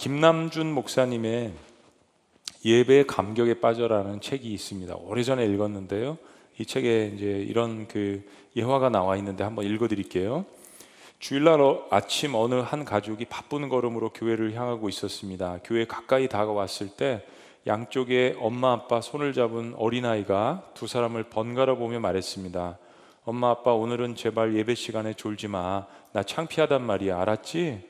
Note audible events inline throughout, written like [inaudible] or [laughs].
김남준 목사님의 예배 감격에 빠져라는 책이 있습니다. 오래전에 읽었는데요. 이 책에 이제 이런 그 예화가 나와 있는데 한번 읽어 드릴게요. 주일날 어- 아침 어느 한 가족이 바쁜 걸음으로 교회를 향하고 있었습니다. 교회 가까이 다가왔을 때 양쪽에 엄마 아빠 손을 잡은 어린아이가 두 사람을 번갈아 보며 말했습니다. 엄마 아빠 오늘은 제발 예배 시간에 졸지 마. 나 창피하단 말이야. 알았지?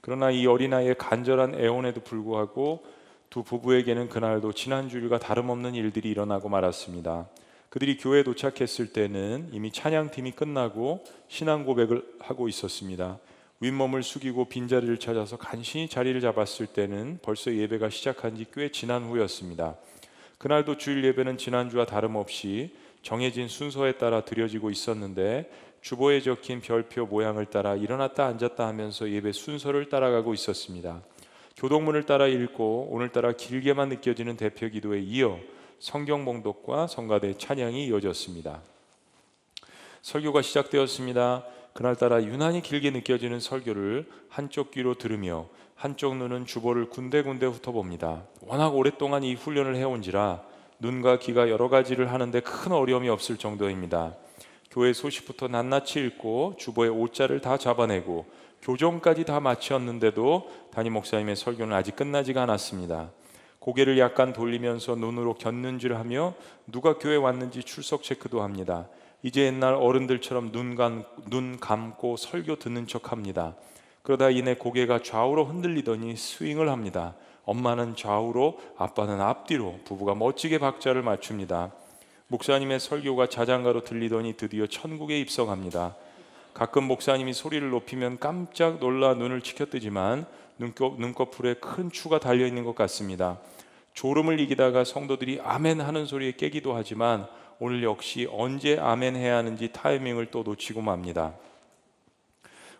그러나 이 어린아이의 간절한 애원에도 불구하고 두 부부에게는 그날도 지난 주일과 다름없는 일들이 일어나고 말았습니다. 그들이 교회에 도착했을 때는 이미 찬양팀이 끝나고 신앙 고백을 하고 있었습니다. 윗몸을 숙이고 빈자리를 찾아서 간신히 자리를 잡았을 때는 벌써 예배가 시작한 지 꽤 지난 후였습니다. 그날도 주일 예배는 지난주와 다름없이 정해진 순서에 따라 드려지고 있었는데 주보에 적힌 별표 모양을 따라 일어났다 앉았다 하면서 예배 순서를 따라가고 있었습니다. 교동문을 따라 읽고 오늘따라 길게만 느껴지는 대표 기도에 이어 성경 봉독과 성가대 찬양이 이어졌습니다. 설교가 시작되었습니다. 그날따라 유난히 길게 느껴지는 설교를 한쪽 귀로 들으며 한쪽 눈은 주보를 군데군데 훑어봅니다. 워낙 오랫동안 이 훈련을 해온지라 눈과 귀가 여러 가지를 하는데 큰 어려움이 없을 정도입니다. 교회 소식부터 낱낱이 읽고 주보의 옷자를 다 잡아내고 교정까지 다 마치었는데도 담임 목사님의 설교는 아직 끝나지가 않았습니다. 고개를 약간 돌리면서 눈으로 곁눈질 하며 누가 교회 왔는지 출석 체크도 합니다. 이제 옛날 어른들처럼 눈, 감, 눈 감고 설교 듣는 척 합니다. 그러다 이내 고개가 좌우로 흔들리더니 스윙을 합니다. 엄마는 좌우로, 아빠는 앞뒤로 부부가 멋지게 박자를 맞춥니다. 목사님의 설교가 자장가로 들리더니 드디어 천국에 입성합니다. 가끔 목사님이 소리를 높이면 깜짝 놀라 눈을 치켜뜨지만 눈꺼, 눈꺼풀에 큰 추가 달려 있는 것 같습니다. 졸음을 이기다가 성도들이 아멘 하는 소리에 깨기도 하지만 오늘 역시 언제 아멘 해야 하는지 타이밍을 또 놓치고 맙니다.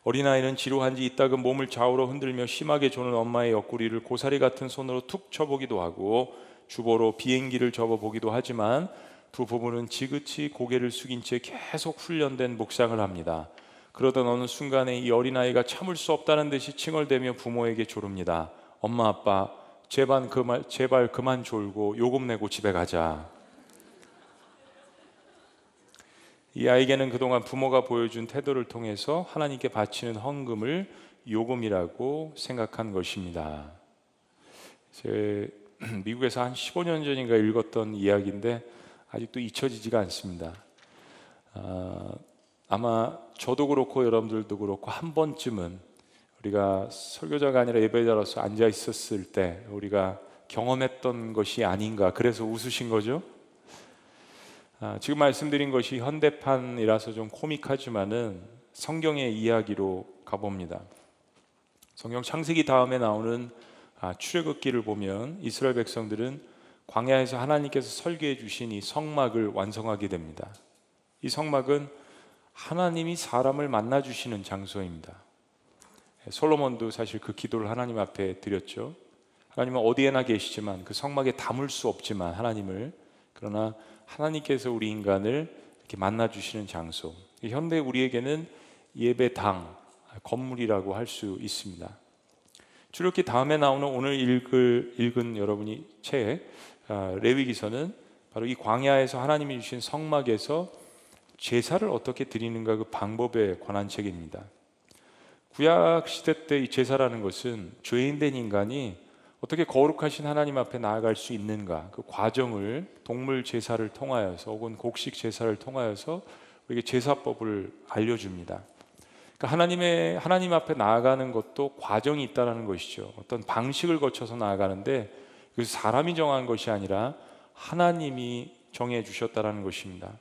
어린아이는 지루한 지 이따금 몸을 좌우로 흔들며 심하게 조는 엄마의 옆구리를 고사리 같은 손으로 툭 쳐보기도 하고 주보로 비행기를 접어보기도 하지만 두 부부는 지그치 고개를 숙인 채 계속 훈련된 묵상을 합니다. 그러던 어느 순간에 이 어린아이가 참을 수 없다는 듯이 칭얼대며 부모에게 조릅니다. 엄마 아빠 제발 그만 제발 그만 졸고 요금 내고 집에 가자. 이 아이에게는 그동안 부모가 보여준 태도를 통해서 하나님께 바치는 헌금을 요금이라고 생각한 것입니다. 제 미국에서 한 15년 전인가 읽었던 이야기인데 아직도 잊혀지지가 않습니다. 아, 아마 저도 그렇고 여러분들도 그렇고 한 번쯤은 우리가 설교자가 아니라 예배자로서 앉아 있었을 때 우리가 경험했던 것이 아닌가 그래서 웃으신 거죠? 아, 지금 말씀드린 것이 현대판이라서 좀 코믹하지만은 성경의 이야기로 가봅니다. 성경 창세기 다음에 나오는 아, 출애굽기를 보면 이스라엘 백성들은 광야에서 하나님께서 설계해 주신 이 성막을 완성하게 됩니다. 이 성막은 하나님이 사람을 만나 주시는 장소입니다. 솔로몬도 사실 그 기도를 하나님 앞에 드렸죠. 하나님은 어디에나 계시지만 그 성막에 담을 수 없지만 하나님을 그러나 하나님께서 우리 인간을 이렇게 만나 주시는 장소. 현대 우리에게는 예배당, 건물이라고 할 수 있습니다. 출애굽기 다음에 나오는 오늘 읽을 읽은 여러분이 책 아, 레위기서는 바로 이 광야에서 하나님이 주신 성막에서 제사를 어떻게 드리는가 그 방법에 관한 책입니다. 구약 시대 때 이 제사라는 것은 죄인된 인간이 어떻게 거룩하신 하나님 앞에 나아갈 수 있는가 그 과정을 동물 제사를 통하여서 혹은 곡식 제사를 통하여서 우리에게 제사법을 알려줍니다. 그러니까 하나님의 하나님 앞에 나아가는 것도 과정이 있다라는 것이죠. 어떤 방식을 거쳐서 나아가는데 그 사람이 정한 것이 아니라 하나님이 정해 주셨다라는 것입니다.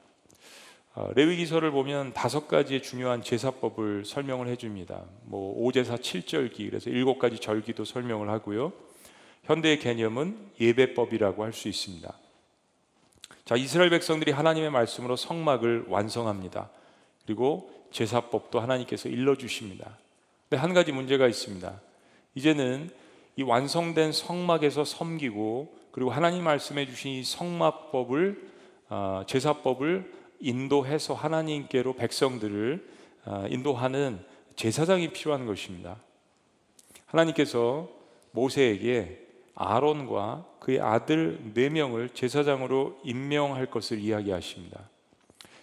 어, 레위기서를 보면 다섯 가지의 중요한 제사법을 설명을 해줍니다. 뭐 오제사 7절기 그래서 일곱 가지 절기도 설명을 하고요. 현대의 개념은 예배법이라고 할 수 있습니다. 자, 이스라엘 백성들이 하나님의 말씀으로 성막을 완성합니다. 그리고 제사법도 하나님께서 일러 주십니다. 근데 한 가지 문제가 있습니다. 이제는 이 완성된 성막에서 섬기고 그리고 하나님 말씀해 주신 이 성막법을 어, 제사법을 인도해서 하나님께로 백성들을 어, 인도하는 제사장이 필요한 것입니다. 하나님께서 모세에게 아론과 그의 아들 네 명을 제사장으로 임명할 것을 이야기하십니다.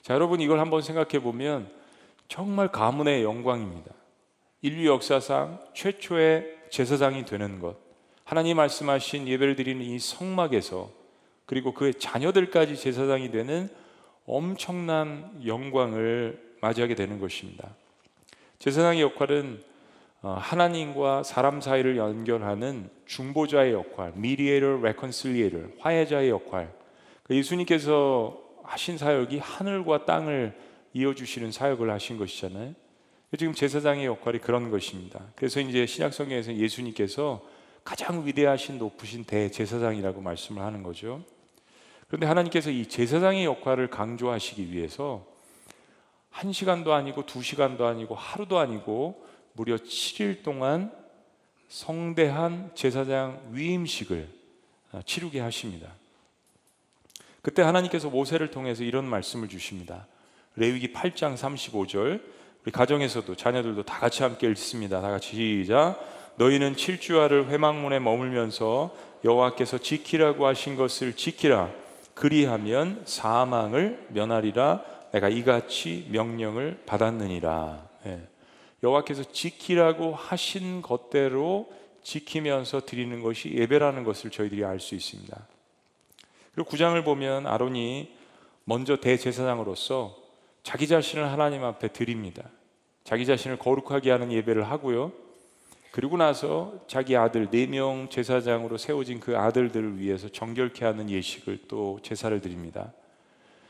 자, 여러분 이걸 한번 생각해 보면 정말 가문의 영광입니다. 인류 역사상 최초의 제사장이 되는 것. 하나님 말씀하신 예배를 드리는 이 성막에서 그리고 그의 자녀들까지 제사장이 되는 엄청난 영광을 맞이하게 되는 것입니다. 제사장의 역할은 어, 하나님과 사람 사이를 연결하는 중보자의 역할, mediator, reconciliator, 화해자의 역할. 그 예수님께서 하신 사역이 하늘과 땅을 이어주시는 사역을 하신 것이잖아요. 지금 제사장의 역할이 그런 것입니다. 그래서 이제 신약 성경에서 예수님께서 가장 위대하신 높으신 대제사장이라고 말씀을 하는 거죠. 그런데 하나님께서 이 제사장의 역할을 강조하시기 위해서 한 시간도 아니고 두 시간도 아니고 하루도 아니고 무려 7일 동안 성대한 제사장 위임식을 치르게 하십니다. 그때 하나님께서 모세를 통해서 이런 말씀을 주십니다. 레위기 8장 35절 우리 가정에서도 자녀들도 다 같이 함께 읽습니다. 다 같이 시작. 너희는 7주야를 회막문에 머물면서 여호와께서 지키라고 하신 것을 지키라. 그리하면 사망을 면하리라. 내가 이같이 명령을 받았느니라. 예. 여호와께서 지키라고 하신 것대로 지키면서 드리는 것이 예배라는 것을 저희들이 알 수 있습니다. 그리고 구장을 보면 아론이 먼저 대제사장으로서 자기 자신을 하나님 앞에 드립니다. 자기 자신을 거룩하게 하는 예배를 하고요. 그리고 나서 자기 아들 네 명 제사장으로 세워진 그 아들들을 위해서 정결케 하는 예식을 또 제사를 드립니다.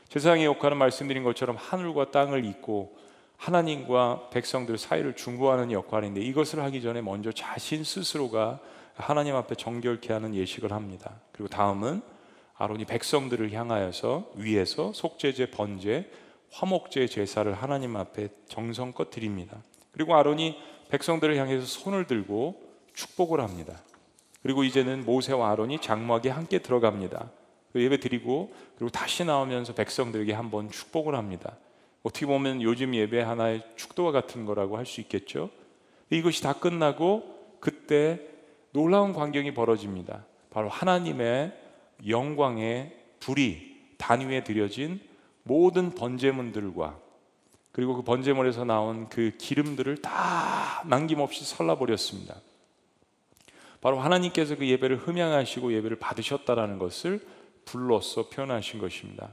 제사장의 역할은 말씀드린 것처럼 하늘과 땅을 잇고 하나님과 백성들 사이를 중보하는 역할인데 이것을 하기 전에 먼저 자신 스스로가 하나님 앞에 정결케 하는 예식을 합니다. 그리고 다음은 아론이 백성들을 향하여서 위에서 속죄제, 번제, 화목제 제사를 하나님 앞에 정성껏 드립니다. 그리고 아론이 백성들을 향해서 손을 들고 축복을 합니다. 그리고 이제는 모세와 아론이 장막에 함께 들어갑니다. 예배 드리고 그리고 다시 나오면서 백성들에게 한번 축복을 합니다. 어떻게 보면 요즘 예배 하나의 축도와 같은 거라고 할 수 있겠죠. 이것이 다 끝나고 그때 놀라운 광경이 벌어집니다. 바로 하나님의 영광의 불이 단 위에 드려진 모든 번제물들과 그리고 그 번제물에서 나온 그 기름들을 다 남김없이 살라버렸습니다. 바로 하나님께서 그 예배를 흠양하시고 예배를 받으셨다라는 것을 불로써 표현하신 것입니다.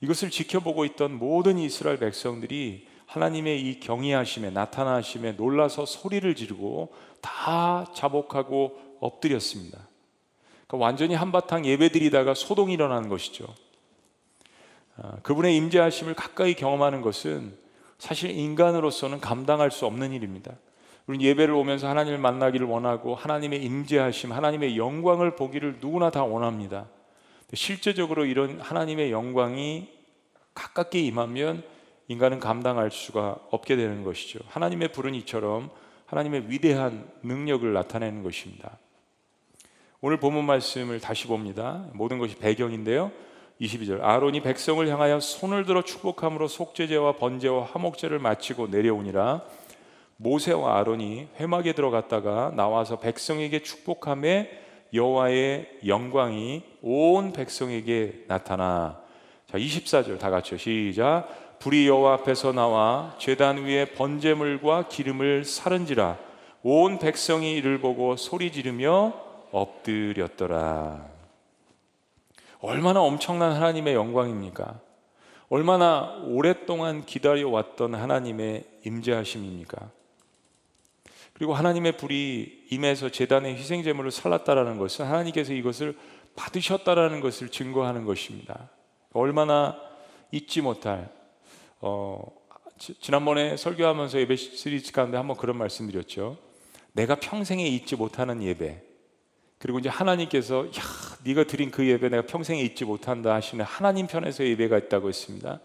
이것을 지켜보고 있던 모든 이스라엘 백성들이 하나님의 이 경이하심에 나타나심에 놀라서 소리를 지르고 다 자복하고 엎드렸습니다. 그러니까 완전히 한바탕 예배드리다가 소동이 일어나는 것이죠. 아, 그분의 임재하심을 가까이 경험하는 것은 사실 인간으로서는 감당할 수 없는 일입니다. 우리 예배를 오면서 하나님을 만나기를 원하고 하나님의 임재하심, 하나님의 영광을 보기를 누구나 다 원합니다. 실제적으로 이런 하나님의 영광이 가깝게 임하면 인간은 감당할 수가 없게 되는 것이죠. 하나님의 불은 이처럼 하나님의 위대한 능력을 나타내는 것입니다. 오늘 본문 말씀을 다시 봅니다. 모든 것이 배경인데요. 22절. 아론이 백성을 향하여 손을 들어 축복함으로 속죄제와 번제와 화목제를 마치고 내려오니라. 모세와 아론이 회막에 들어갔다가 나와서 백성에게 축복함에 여호와의 영광이 온 백성에게 나타나. 자 24절 다 같이요. 시작. 불이 여호와 앞에서 나와 제단 위에 번제물과 기름을 사른지라. 온 백성이 이를 보고 소리 지르며 엎드렸더라 얼마나 엄청난 하나님의 영광입니까? 얼마나 오랫동안 기다려왔던 하나님의 임재하심입니까? 그리고 하나님의 불이 임해서 제단의 희생 제물을 살랐다라는 것은 하나님께서 이것을 받으셨다라는 것을 증거하는 것입니다. 얼마나 잊지 못할 어, 지난번에 설교하면서 예배 시리즈 가운데 한번 그런 말씀드렸죠. 내가 평생에 잊지 못하는 예배. 그리고 이제 하나님께서 야, 네가 드린 그 예배 내가 평생에 잊지 못한다 하시는 하나님 편에서 예배가 있다고 했습니다.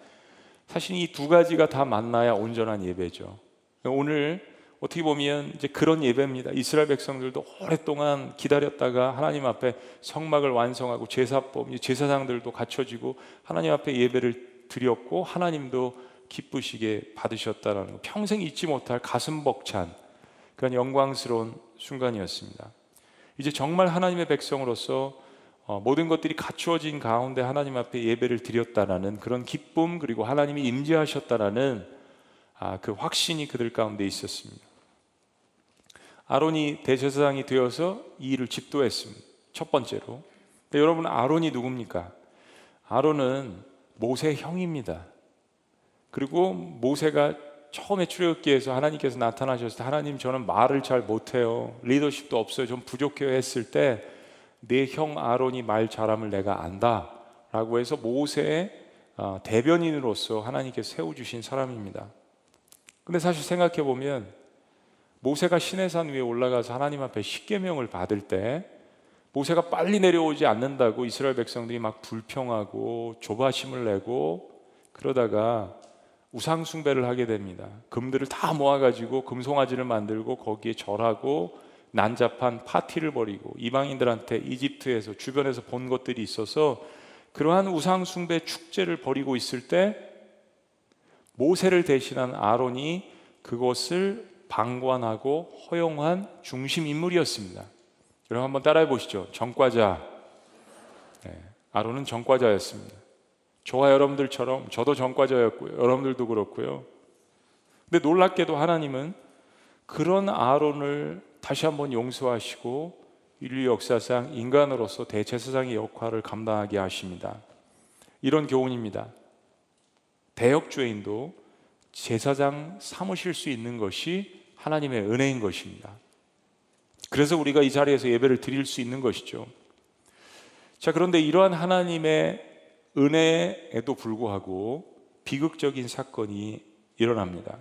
사실 이 두 가지가 다 만나야 온전한 예배죠. 오늘 어떻게 보면 이제 그런 예배입니다. 이스라엘 백성들도 오랫동안 기다렸다가 하나님 앞에 성막을 완성하고 제사법, 제사장들도 갖춰지고 하나님 앞에 예배를 드렸고 하나님도 기쁘시게 받으셨다라는 거. 평생 잊지 못할 가슴 벅찬 그런 영광스러운 순간이었습니다. 이제 정말 하나님의 백성으로서 어, 모든 것들이 갖추어진 가운데 하나님 앞에 예배를 드렸다라는 그런 기쁨 그리고 하나님이 임재하셨다라는 아, 그 확신이 그들 가운데 있었습니다. 아론이 대제사장이 되어서 이 일을 집도했습니다. 첫 번째로. 여러분 아론이 누굽니까? 아론은 모세 형입니다. 그리고 모세가 처음에 출애굽기에서 하나님께서 나타나셨을 때 하나님 저는 말을 잘 못해요. 리더십도 없어요. 좀 부족해요 했을 때 내 형 아론이 말 잘함을 내가 안다라고 해서 모세의 어, 대변인으로서 하나님께서 세워 주신 사람입니다. 근데 사실 생각해 보면 모세가 시내산 위에 올라가서 하나님 앞에 십계명을 받을 때 모세가 빨리 내려오지 않는다고 이스라엘 백성들이 막 불평하고 조바심을 내고 그러다가 우상 숭배를 하게 됩니다. 금들을 다 모아가지고 금송아지를 만들고 거기에 절하고 난잡한 파티를 벌이고 이방인들한테 이집트에서 주변에서 본 것들이 있어서 그러한 우상 숭배 축제를 벌이고 있을 때 모세를 대신한 아론이 그것을 방관하고 허용한 중심 인물이었습니다. 여러분 한번 따라해 보시죠. 정과자. 네, 아론은 정과자였습니다. 저와 여러분들처럼 저도 전과자였고요. 여러분들도 그렇고요. 근데 놀랍게도 하나님은 그런 아론을 다시 한번 용서하시고 인류 역사상 인간으로서 대제사장의 역할을 감당하게 하십니다. 이런 교훈입니다. 대역죄인도 제사장 삼으실 수 있는 것이 하나님의 은혜인 것입니다. 그래서 우리가 이 자리에서 예배를 드릴 수 있는 것이죠. 자, 그런데 이러한 하나님의 은혜에도 불구하고 비극적인 사건이 일어납니다.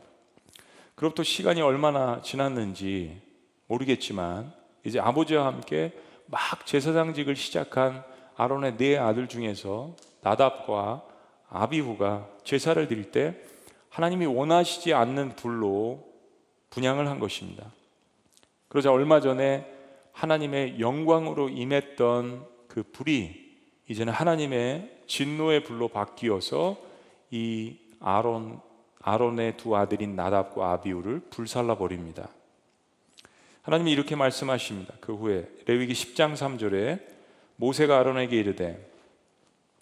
그로부터 시간이 얼마나 지났는지 모르겠지만 이제 아버지와 함께 막 제사장직을 시작한 아론의 네 아들 중에서 나답과 아비후가 제사를 드릴 때 하나님이 원하시지 않는 불로 분양을 한 것입니다. 그러자 얼마 전에 하나님의 영광으로 임했던 그 불이 이제는 하나님의 진노의 불로 바뀌어서 이 아론 아론의 두 아들인 나답과 아비우를 불살라 버립니다. 하나님이 이렇게 말씀하십니다. 그 후에 레위기 10장 3절에 모세가 아론에게 이르되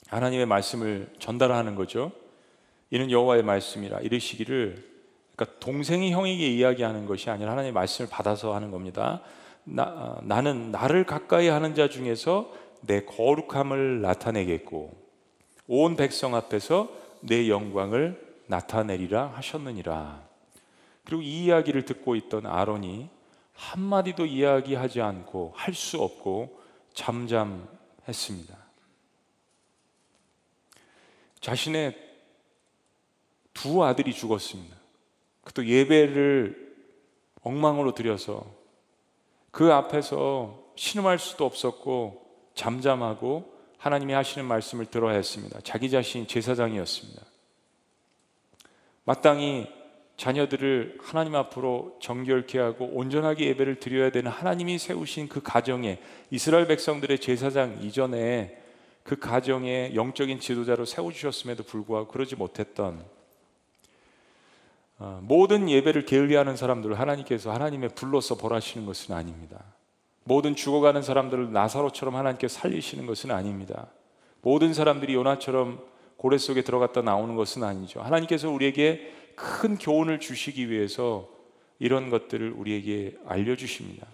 하나님의 말씀을 전달하는 거죠. 이는 여호와의 말씀이라 이르시기를 그러니까 동생이 형에게 이야기하는 것이 아니라 하나님의 말씀을 받아서 하는 겁니다. 나, 나는 나를 가까이 하는 자 중에서 내 거룩함을 나타내겠고 온 백성 앞에서 내 영광을 나타내리라 하셨느니라. 그리고 이 이야기를 듣고 있던 아론이 한마디도 이야기하지 않고 할 수 없고 잠잠했습니다. 자신의 두 아들이 죽었습니다. 또 예배를 엉망으로 드려서 그 앞에서 신음할 수도 없었고 잠잠하고 하나님이 하시는 말씀을 들어야 했습니다. 자기 자신이 제사장이었습니다. 마땅히 자녀들을 하나님 앞으로 정결케 하고 온전하게 예배를 드려야 되는 하나님이 세우신 그 가정에 이스라엘 백성들의 제사장 이전에 그 가정의 영적인 지도자로 세워주셨음에도 불구하고 그러지 못했던 어, 모든 예배를 게을리하는 사람들을 하나님께서 하나님의 불로서 벌하시는 것은 아닙니다. 모든 죽어가는 사람들을 나사로처럼 하나님께 살리시는 것은 아닙니다. 모든 사람들이 요나처럼 고래 속에 들어갔다 나오는 것은 아니죠. 하나님께서 우리에게 큰 교훈을 주시기 위해서 이런 것들을 우리에게 알려주십니다.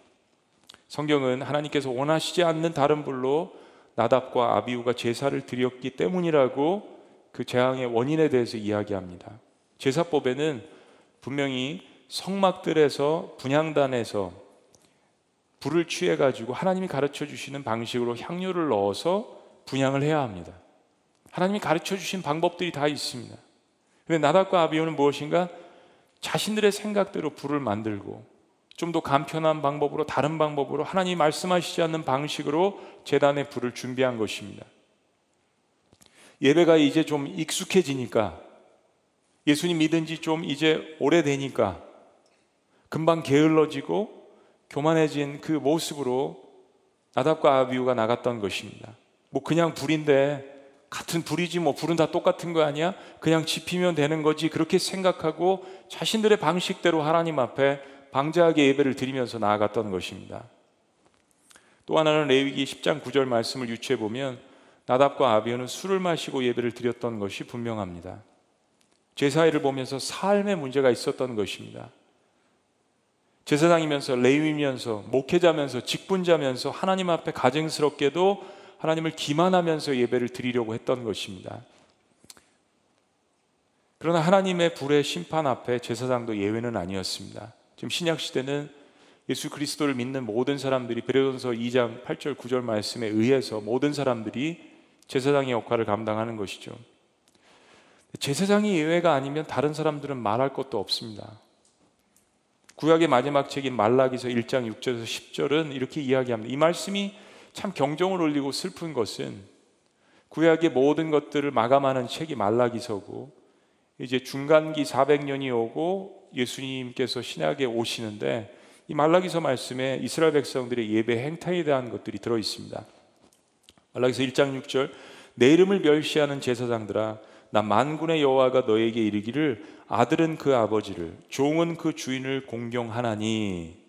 성경은 하나님께서 원하시지 않는 다른 불로 나답과 아비우가 제사를 드렸기 때문이라고 그 재앙의 원인에 대해서 이야기합니다. 제사법에는 분명히 성막들에서 분향단에서 불을 취해 가지고 하나님이 가르쳐 주시는 방식으로 향료를 넣어서 분양을 해야 합니다. 하나님이 가르쳐 주신 방법들이 다 있습니다. 근데 나답과 아비오는 무엇인가? 자신들의 생각대로 불을 만들고 좀 더 간편한 방법으로 다른 방법으로 하나님이 말씀하시지 않는 방식으로 재단에 불을 준비한 것입니다. 예배가 이제 좀 익숙해지니까 예수님 믿은 지 좀 이제 오래되니까 금방 게을러지고 교만해진 그 모습으로 나답과 아비우가 나갔던 것입니다. 뭐 그냥 불인데 같은 불이지 뭐 불은 다 똑같은 거 아니야? 그냥 지피면 되는 거지 그렇게 생각하고 자신들의 방식대로 하나님 앞에 방자하게 예배를 드리면서 나아갔던 것입니다. 또 하나는 레위기 10장 9절 말씀을 유추해 보면 나답과 아비오는 술을 마시고 예배를 드렸던 것이 분명합니다. 제사일을 보면서 삶의 문제가 있었던 것입니다. 제사장이면서 레위면서 목회자면서 직분자면서 하나님 앞에 가증스럽게도 하나님을 기만하면서 예배를 드리려고 했던 것입니다. 그러나 하나님의 불의 심판 앞에 제사장도 예외는 아니었습니다. 지금 신약 시대는 예수 그리스도를 믿는 모든 사람들이 베레전서 2장 8절 9절 말씀에 의해서 모든 사람들이 제사장의 역할을 감당하는 것이죠. 제사장이 예외가 아니면 다른 사람들은 말할 것도 없습니다. 구약의 마지막 책인 말라기서 1장 6절에서 10절은 이렇게 이야기합니다. 이 말씀이 참 경종을 울리고 슬픈 것은 구약의 모든 것들을 마감하는 책이 말라기서고 이제 중간기 400년이 오고 예수님께서 신약에 오시는데 이 말라기서 말씀에 이스라엘 백성들의 예배 행태에 대한 것들이 들어 있습니다. 말라기서 1장 6절 내 이름을 멸시하는 제사장들아 나 만군의 여호와가 너에게 이르기를 아들은 그 아버지를 종은 그 주인을 공경하나니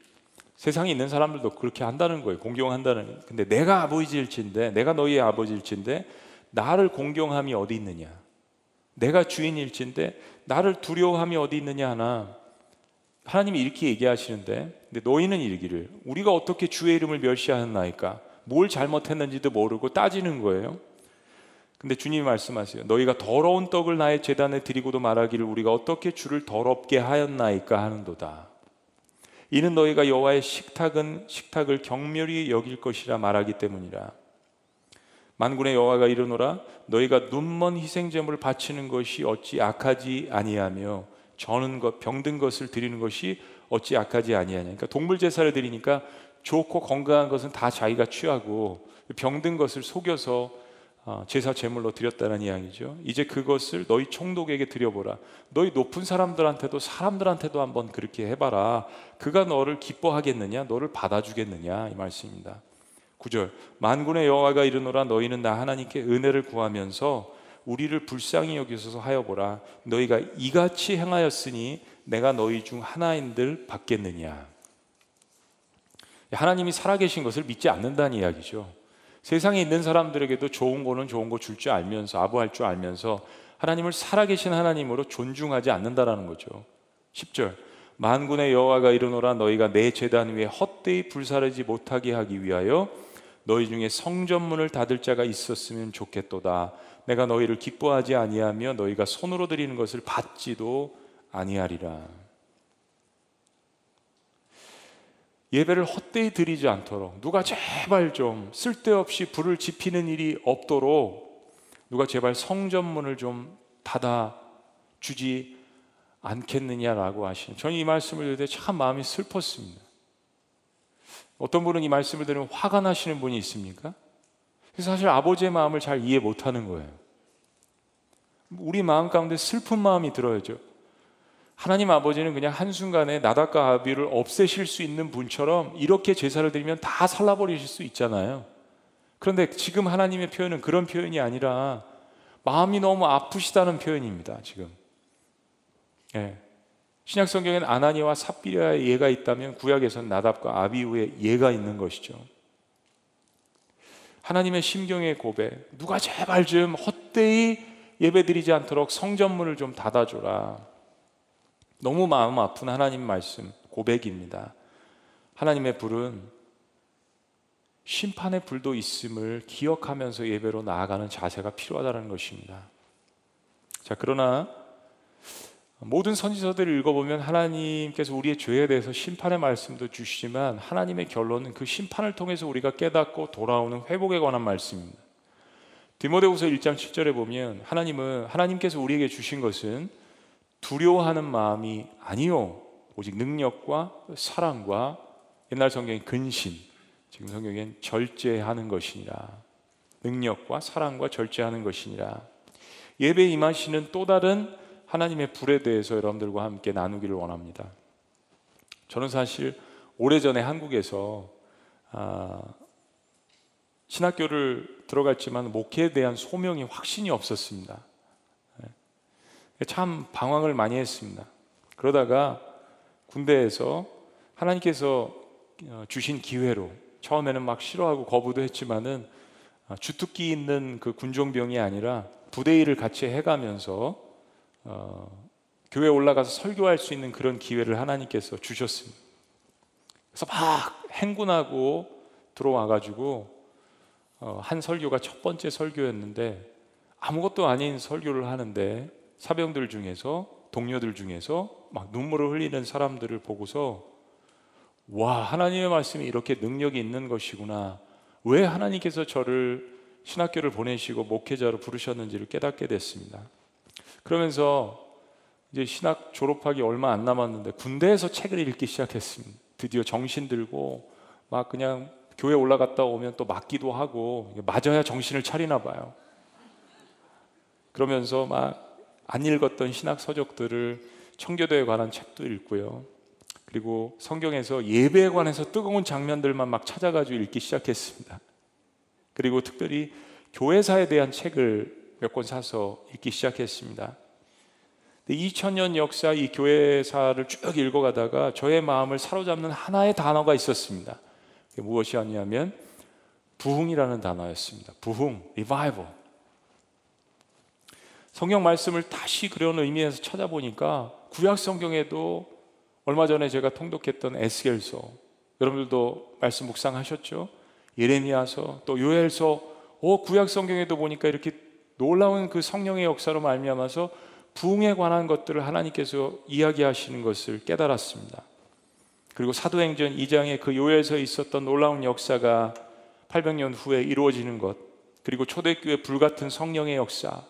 세상에 있는 사람들도 그렇게 한다는 거예요. 공경한다는. 근데 내가 아버지일진데 내가 너희의 아버지일진데 나를 공경함이 어디 있느냐? 내가 주인일진데 나를 두려워함이 어디 있느냐 하나 하나님이 이렇게 얘기하시는데 근데 너희는 이르기를 우리가 어떻게 주의 이름을 멸시하였나이까 뭘 잘못했는지도 모르고 따지는 거예요. 근데 주님이 말씀하세요. 너희가 더러운 떡을 나의 재단에 드리고도 말하기를 우리가 어떻게 주를 더럽게 하였나이까 하는도다. 이는 너희가 여호와의 식탁은 식탁을 경멸히 여길 것이라 말하기 때문이라. 만군의 여호와가 이르노라 너희가 눈먼 희생 제물을 바치는 것이 어찌 악하지 아니하며 저는 것 병든 것을 드리는 것이 어찌 악하지 아니하냐. 그러니까 동물 제사를 드리니까 좋고 건강한 것은 다 자기가 취하고 병든 것을 속여서 어, 제사 제물로 드렸다는 이야기죠. 이제 그것을 너희 총독에게 드려보라. 너희 높은 사람들한테도 사람들한테도 한번 그렇게 해봐라. 그가 너를 기뻐하겠느냐? 너를 받아주겠느냐? 이 말씀입니다. 9절 만군의 여호와가 이르노라 너희는 나 하나님께 은혜를 구하면서 우리를 불쌍히 여기소서 하여보라. 너희가 이같이 행하였으니 내가 너희 중 하나인들 받겠느냐? 하나님이 살아계신 것을 믿지 않는다는 이야기죠. 세상에 있는 사람들에게도 좋은 거는 좋은 거 줄 줄 알면서 아부할 줄 알면서 하나님을 살아계신 하나님으로 존중하지 않는다라는 거죠. 10절 만군의 여호와가 이르노라 너희가 내 제단 위에 헛되이 불사르지 못하게 하기 위하여 너희 중에 성전문을 닫을 자가 있었으면 좋겠도다. 내가 너희를 기뻐하지 아니하며 너희가 손으로 드리는 것을 받지도 아니하리라. 예배를 헛되이 드리지 않도록 누가 제발 좀 쓸데없이 불을 지피는 일이 없도록 누가 제발 성전문을 좀 닫아 주지 않겠느냐라고 하시는 저는 이 말씀을 들을 때 참 마음이 슬펐습니다. 어떤 분은 이 말씀을 들으면 화가 나시는 분이 있습니까? 그래서 사실 아버지의 마음을 잘 이해 못하는 거예요. 우리 마음 가운데 슬픈 마음이 들어야죠. 하나님 아버지는 그냥 한순간에 나답과 아비를 없애실 수 있는 분처럼 이렇게 제사를 드리면 다 살라버리실 수 있잖아요. 그런데 지금 하나님의 표현은 그런 표현이 아니라 마음이 너무 아프시다는 표현입니다, 지금. 예. 신약 성경에는 아나니와 삽비라의 예가 있다면 구약에서는 나답과 아비우의 예가 있는 것이죠. 하나님의 심경의 고백, 누가 제발 좀 헛되이 예배드리지 않도록 성전문을 좀 닫아줘라. 너무 마음 아픈 하나님 말씀 고백입니다. 하나님의 불은 심판의 불도 있음을 기억하면서 예배로 나아가는 자세가 필요하다는 것입니다. 자, 그러나 모든 선지서들을 읽어보면 하나님께서 우리의 죄에 대해서 심판의 말씀도 주시지만 하나님의 결론은 그 심판을 통해서 우리가 깨닫고 돌아오는 회복에 관한 말씀입니다. 디모데후서 1장 7절에 보면 하나님은 하나님께서 우리에게 주신 것은 두려워하는 마음이 아니요 오직 능력과 사랑과 옛날 성경엔 근신 지금 성경엔 절제하는 것이니라 능력과 사랑과 절제하는 것이니라 예배 임하시는 또 다른 하나님의 불에 대해서 여러분들과 함께 나누기를 원합니다. 저는 사실 오래전에 한국에서 아, 신학교를 들어갔지만 목회에 대한 소명이 확신이 없었습니다. 참 방황을 많이 했습니다. 그러다가 군대에서 하나님께서 어, 주신 기회로 처음에는 막 싫어하고 거부도 했지만은 아, 주특기 있는 그 군종병이 아니라 부대 일을 같이 해가면서 어, 교회 올라가서 설교할 수 있는 그런 기회를 하나님께서 주셨습니다. 그래서 막 행군하고 들어와가지고 어, 한 설교가 첫 번째 설교였는데 아무것도 아닌 설교를 하는데 사병들 중에서 동료들 중에서 막 눈물을 흘리는 사람들을 보고서 와 하나님의 말씀이 이렇게 능력이 있는 것이구나 왜 하나님께서 저를 신학교를 보내시고 목회자로 부르셨는지를 깨닫게 됐습니다. 그러면서 이제 신학 졸업하기 얼마 안 남았는데 군대에서 책을 읽기 시작했습니다. 드디어 정신 들고 막 그냥 교회 올라갔다 오면 또 맞기도 하고 맞아야 정신을 차리나 봐요. 그러면서 막 안 읽었던 신학 서적들을 청교도에 관한 책도 읽고요. 그리고 성경에서 예배에 관해서 뜨거운 장면들만 막 찾아가지고 읽기 시작했습니다. 그리고 특별히 교회사에 대한 책을 몇 권 사서 읽기 시작했습니다. 2000년 역사 이 교회사를 쭉 읽어가다가 저의 마음을 사로잡는 하나의 단어가 있었습니다. 무엇이 아니냐면 부흥이라는 단어였습니다. 부흥, revival. 성경 말씀을 다시 그런 의미에서 찾아보니까 구약 성경에도 얼마 전에 제가 통독했던 에스겔서 여러분들도 말씀 묵상하셨죠? 예레미야서 또 요엘서 오 구약 성경에도 보니까 이렇게 놀라운 그 성령의 역사로 말미암아서 부흥에 관한 것들을 하나님께서 이야기하시는 것을 깨달았습니다. 그리고 사도행전 2장에 그 요에서 있었던 놀라운 역사가 800년 후에 이루어지는 것, 그리고 초대교회 불같은 성령의 역사,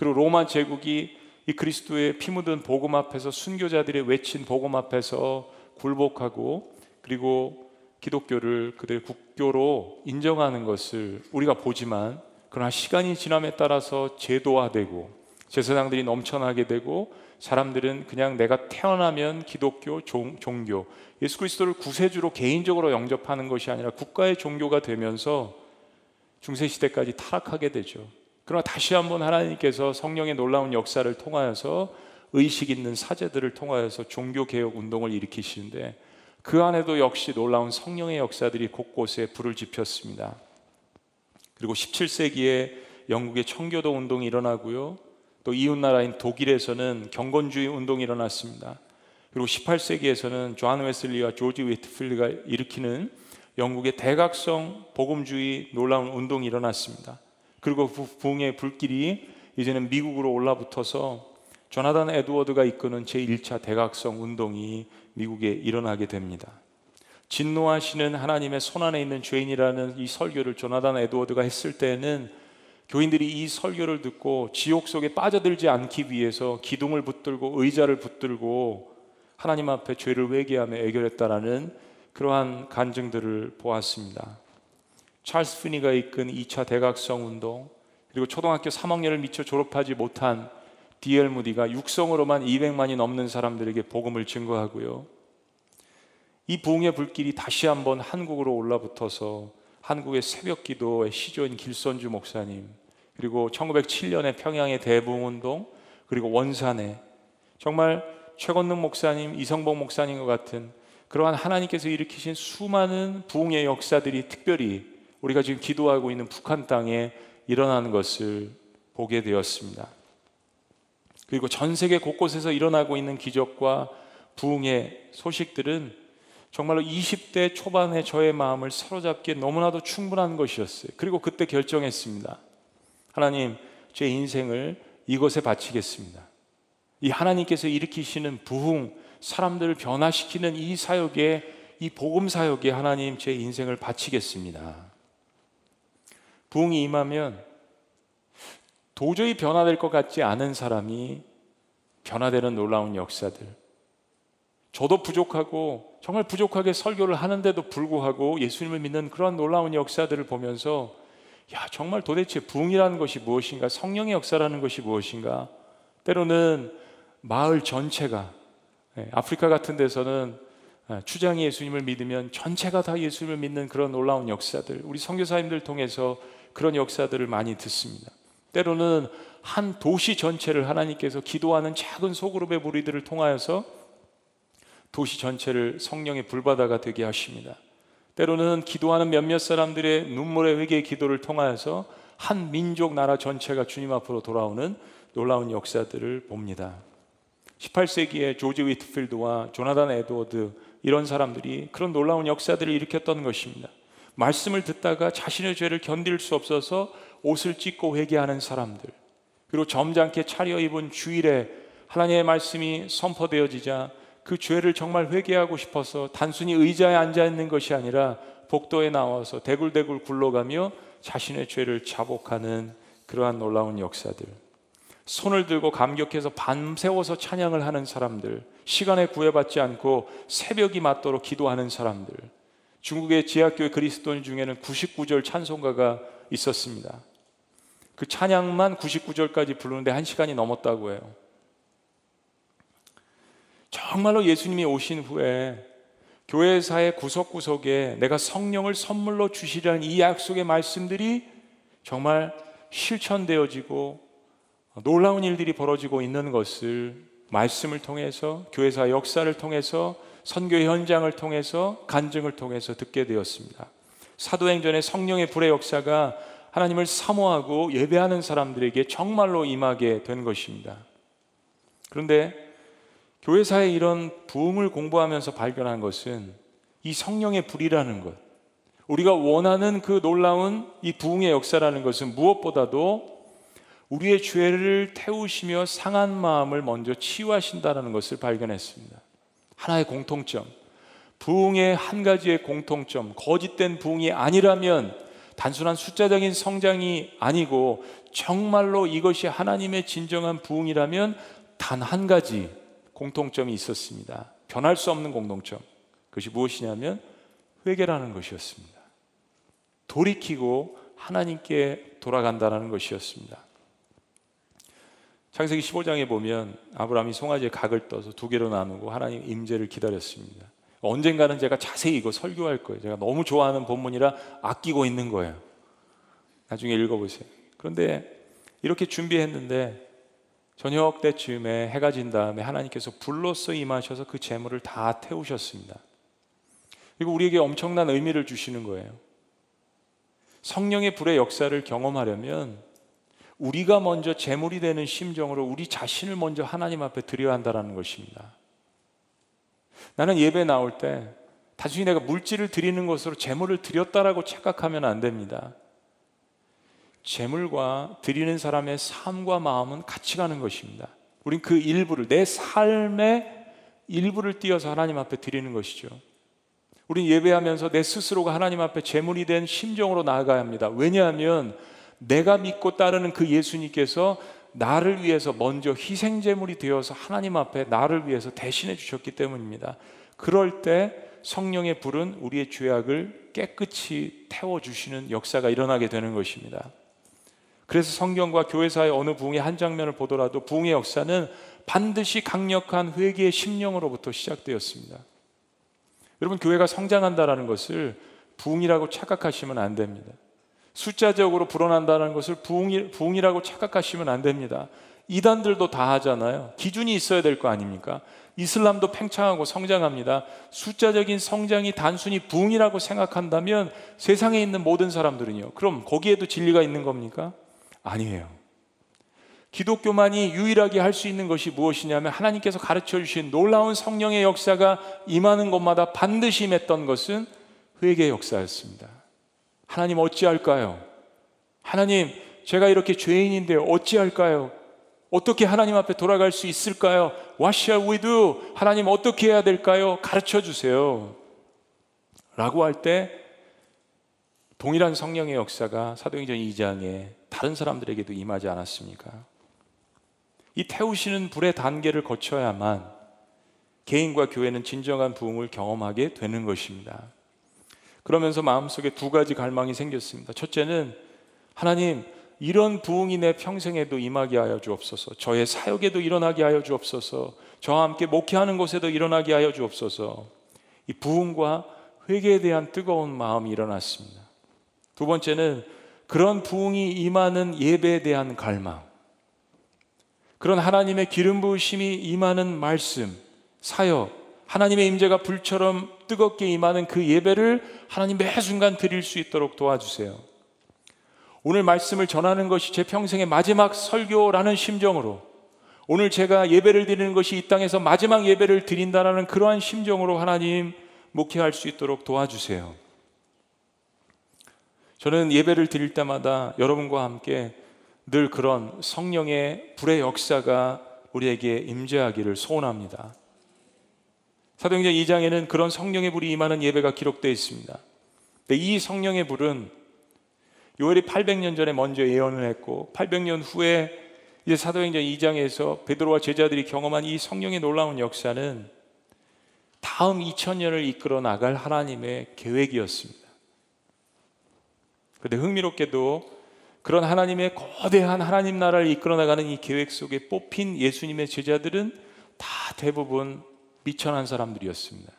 그리고 로마 제국이 이 그리스도의 피 묻은 복음 앞에서 순교자들의 외친 복음 앞에서 굴복하고 그리고 기독교를 그들의 국교로 인정하는 것을 우리가 보지만 그러나 시간이 지남에 따라서 제도화되고 제사장들이 넘쳐나게 되고 사람들은 그냥 내가 태어나면 기독교 종, 종교 예수 그리스도를 구세주로 개인적으로 영접하는 것이 아니라 국가의 종교가 되면서 중세 시대까지 타락하게 되죠. 그러나 다시 한번 하나님께서 성령의 놀라운 역사를 통하여서 의식 있는 사제들을 통하여서 종교 개혁 운동을 일으키시는데 그 안에도 역시 놀라운 성령의 역사들이 곳곳에 불을 지폈습니다. 그리고 17세기에 영국의 청교도 운동이 일어나고요. 또 이웃 나라인 독일에서는 경건주의 운동이 일어났습니다. 그리고 18세기에서는 조한 웨슬리와 조지 위트필드가 일으키는 영국의 대각성 복음주의 놀라운 운동이 일어났습니다. 그리고 부흥의 불길이 이제는 미국으로 올라붙어서 조나단 에드워드가 이끄는 제1차 대각성 운동이 미국에 일어나게 됩니다. 진노하시는 하나님의 손안에 있는 죄인이라는 이 설교를 조나단 에드워드가 했을 때는 교인들이 이 설교를 듣고 지옥 속에 빠져들지 않기 위해서 기둥을 붙들고 의자를 붙들고 하나님 앞에 죄를 회개하며 애결했다라는 그러한 간증들을 보았습니다. 찰스 피니가 이끈 2차 대각성 운동 그리고 초등학교 3학년을 미처 졸업하지 못한 디엘 무디가 육성으로만 200만이 넘는 사람들에게 복음을 증거하고요. 이 부흥의 불길이 다시 한번 한국으로 올라붙어서 한국의 새벽 기도의 시조인 길선주 목사님, 그리고 1907년에 평양의 대부흥운동, 그리고 원산에 정말 최건능 목사님, 이성복 목사님과 같은 그러한 하나님께서 일으키신 수많은 부흥의 역사들이 특별히 우리가 지금 기도하고 있는 북한 땅에 일어나는 것을 보게 되었습니다. 그리고 전 세계 곳곳에서 일어나고 있는 기적과 부흥의 소식들은 정말로 20대 초반의 저의 마음을 사로잡기에 너무나도 충분한 것이었어요. 그리고 그때 결정했습니다. 하나님, 제 인생을 이것에 바치겠습니다. 이 하나님께서 일으키시는 부흥, 사람들을 변화시키는 이 사역에, 이 복음 사역에 하나님 제 인생을 바치겠습니다. 부흥이 임하면 도저히 변화될 것 같지 않은 사람이 변화되는 놀라운 역사들, 저도 부족하고 정말 부족하게 설교를 하는데도 불구하고 예수님을 믿는 그런 놀라운 역사들을 보면서 야, 정말 도대체 부흥이라는 것이 무엇인가? 성령의 역사라는 것이 무엇인가? 때로는 마을 전체가 예, 아프리카 같은 데서는 예, 추장이 예수님을 믿으면 전체가 다 예수님을 믿는 그런 놀라운 역사들 우리 선교사님들 통해서 그런 역사들을 많이 듣습니다. 때로는 한 도시 전체를 하나님께서 기도하는 작은 소그룹의 무리들을 통하여서 도시 전체를 성령의 불바다가 되게 하십니다. 때로는 기도하는 몇몇 사람들의 눈물의 회개의 기도를 통하여서 한 민족 나라 전체가 주님 앞으로 돌아오는 놀라운 역사들을 봅니다. 18세기에 조지 위트필드와 조나단 에드워드 이런 사람들이 그런 놀라운 역사들을 일으켰던 것입니다. 말씀을 듣다가 자신의 죄를 견딜 수 없어서 옷을 찢고 회개하는 사람들. 그리고 점잖게 차려입은 주일에 하나님의 말씀이 선포되어지자 그 죄를 정말 회개하고 싶어서 단순히 의자에 앉아 있는 것이 아니라 복도에 나와서 대굴대굴 굴러가며 자신의 죄를 자복하는 그러한 놀라운 역사들. 손을 들고 감격해서 밤새워서 찬양을 하는 사람들, 시간에 구애받지 않고 새벽이 맞도록 기도하는 사람들. 중국의 지하교회 그리스도인 중에는 99절 찬송가가 있었습니다. 그 찬양만 99절까지 부르는데 한 시간이 넘었다고 해요. 정말로 예수님이 오신 후에 교회사의 구석구석에 내가 성령을 선물로 주시라는 이 약속의 말씀들이 정말 실천되어지고 놀라운 일들이 벌어지고 있는 것을 말씀을 통해서 교회사 역사를 통해서 선교 현장을 통해서 간증을 통해서 듣게 되었습니다. 사도행전의 성령의 불의 역사가 하나님을 사모하고 예배하는 사람들에게 정말로 임하게 된 것입니다. 그런데 교회사의 이런 부흥을 공부하면서 발견한 것은 이 성령의 불이라는 것. 우리가 원하는 그 놀라운 이 부흥의 역사라는 것은 무엇보다도 우리의 죄를 태우시며 상한 마음을 먼저 치유하신다는 것을 발견했습니다. 하나의 공통점. 부흥의 한 가지의 공통점. 거짓된 부흥이 아니라면 단순한 숫자적인 성장이 아니고 정말로 이것이 하나님의 진정한 부흥이라면 단 한 가지 공통점이 있었습니다. 변할 수 없는 공통점. 그것이 무엇이냐면 회개라는 것이었습니다. 돌이키고 하나님께 돌아간다는 것이었습니다. 창세기 15장에 보면 아브라함이 송아지에 각을 떠서 두 개로 나누고 하나님 임재를 기다렸습니다. 언젠가는 제가 자세히 이거 설교할 거예요. 제가 너무 좋아하는 본문이라 아끼고 있는 거예요. 나중에 읽어보세요. 그런데 이렇게 준비했는데 저녁 때쯤에 해가 진 다음에 하나님께서 불로써 임하셔서 그 재물을 다 태우셨습니다. 그리고 우리에게 엄청난 의미를 주시는 거예요. 성령의 불의 역사를 경험하려면 우리가 먼저 재물이 되는 심정으로 우리 자신을 먼저 하나님 앞에 드려야 한다는 것입니다. 나는 예배 나올 때 단순히 내가 물질을 드리는 것으로 재물을 드렸다라고 착각하면 안 됩니다. 재물과 드리는 사람의 삶과 마음은 같이 가는 것입니다. 우린 그 일부를 내 삶의 일부를 띄어서 하나님 앞에 드리는 것이죠. 우린 예배하면서 내 스스로가 하나님 앞에 재물이 된 심정으로 나아가야 합니다. 왜냐하면 내가 믿고 따르는 그 예수님께서 나를 위해서 먼저 희생 제물이 되어서 하나님 앞에 나를 위해서 대신해 주셨기 때문입니다. 그럴 때 성령의 불은 우리의 죄악을 깨끗이 태워 주시는 역사가 일어나게 되는 것입니다. 그래서 성경과 교회사의 어느 부흥의 한 장면을 보더라도 부흥의 역사는 반드시 강력한 회개의 심령으로부터 시작되었습니다. 여러분 교회가 성장한다라는 것을 부흥이라고 착각하시면 안 됩니다. 숫자적으로 불어난다는 것을 부흥이, 부흥이 라고 착각하시면 안 됩니다. 이단들도 다 하잖아요. 기준이 있어야 될 거 아닙니까? 이슬람도 팽창하고 성장합니다. 숫자적인 성장이 단순히 부흥이라고 생각한다면 세상에 있는 모든 사람들은요. 그럼 거기에도 진리가 있는 겁니까? 아니에요. 기독교만이 유일하게 할 수 있는 것이 무엇이냐면 하나님께서 가르쳐 주신 놀라운 성령의 역사가 임하는 곳마다 반드시 맺던 것은 회개 역사였습니다. 하나님 어찌할까요? 하나님, 제가 이렇게 죄인인데 어찌할까요? 어떻게 하나님 앞에 돌아갈 수 있을까요? What shall we do? 하나님 어떻게 해야 될까요? 가르쳐 주세요. 라고 할 때 동일한 성령의 역사가 사도행전 2장에 다른 사람들에게도 임하지 않았습니까? 이 태우시는 불의 단계를 거쳐야만 개인과 교회는 진정한 부흥을 경험하게 되는 것입니다. 그러면서 마음속에 두 가지 갈망이 생겼습니다. 첫째는 하나님 이런 부흥이 내 평생에도 임하게 하여 주옵소서. 저의 사역에도 일어나게 하여 주옵소서. 저와 함께 목회하는 곳에도 일어나게 하여 주옵소서. 이 부흥과 회개에 대한 뜨거운 마음이 일어났습니다. 두 번째는 그런 부흥이 임하는 예배에 대한 갈망. 그런 하나님의 기름 부으심이 임하는 말씀, 사역, 하나님의 임재가 불처럼 뜨겁게 임하는 그 예배를 하나님 매 순간 드릴 수 있도록 도와주세요. 오늘 말씀을 전하는 것이 제 평생의 마지막 설교라는 심정으로 오늘 제가 예배를 드리는 것이 이 땅에서 마지막 예배를 드린다라는 그러한 심정으로 하나님 목회할 수 있도록 도와주세요. 저는 예배를 드릴 때마다 여러분과 함께 늘 그런 성령의 불의 역사가 우리에게 임재하기를 소원합니다. 사도행전 2장에는 그런 성령의 불이 임하는 예배가 기록되어 있습니다. 이 성령의 불은 요엘이 800년 전에 먼저 예언을 했고 800년 후에 이제 사도행전 2장에서 베드로와 제자들이 경험한 이 성령의 놀라운 역사는 다음 2000년을 이끌어 나갈 하나님의 계획이었습니다. 그런데 흥미롭게도 그런 하나님의 거대한 하나님 나라를 이끌어 나가는 이 계획 속에 뽑힌 예수님의 제자들은 다 대부분 미천한 사람들이었습니다.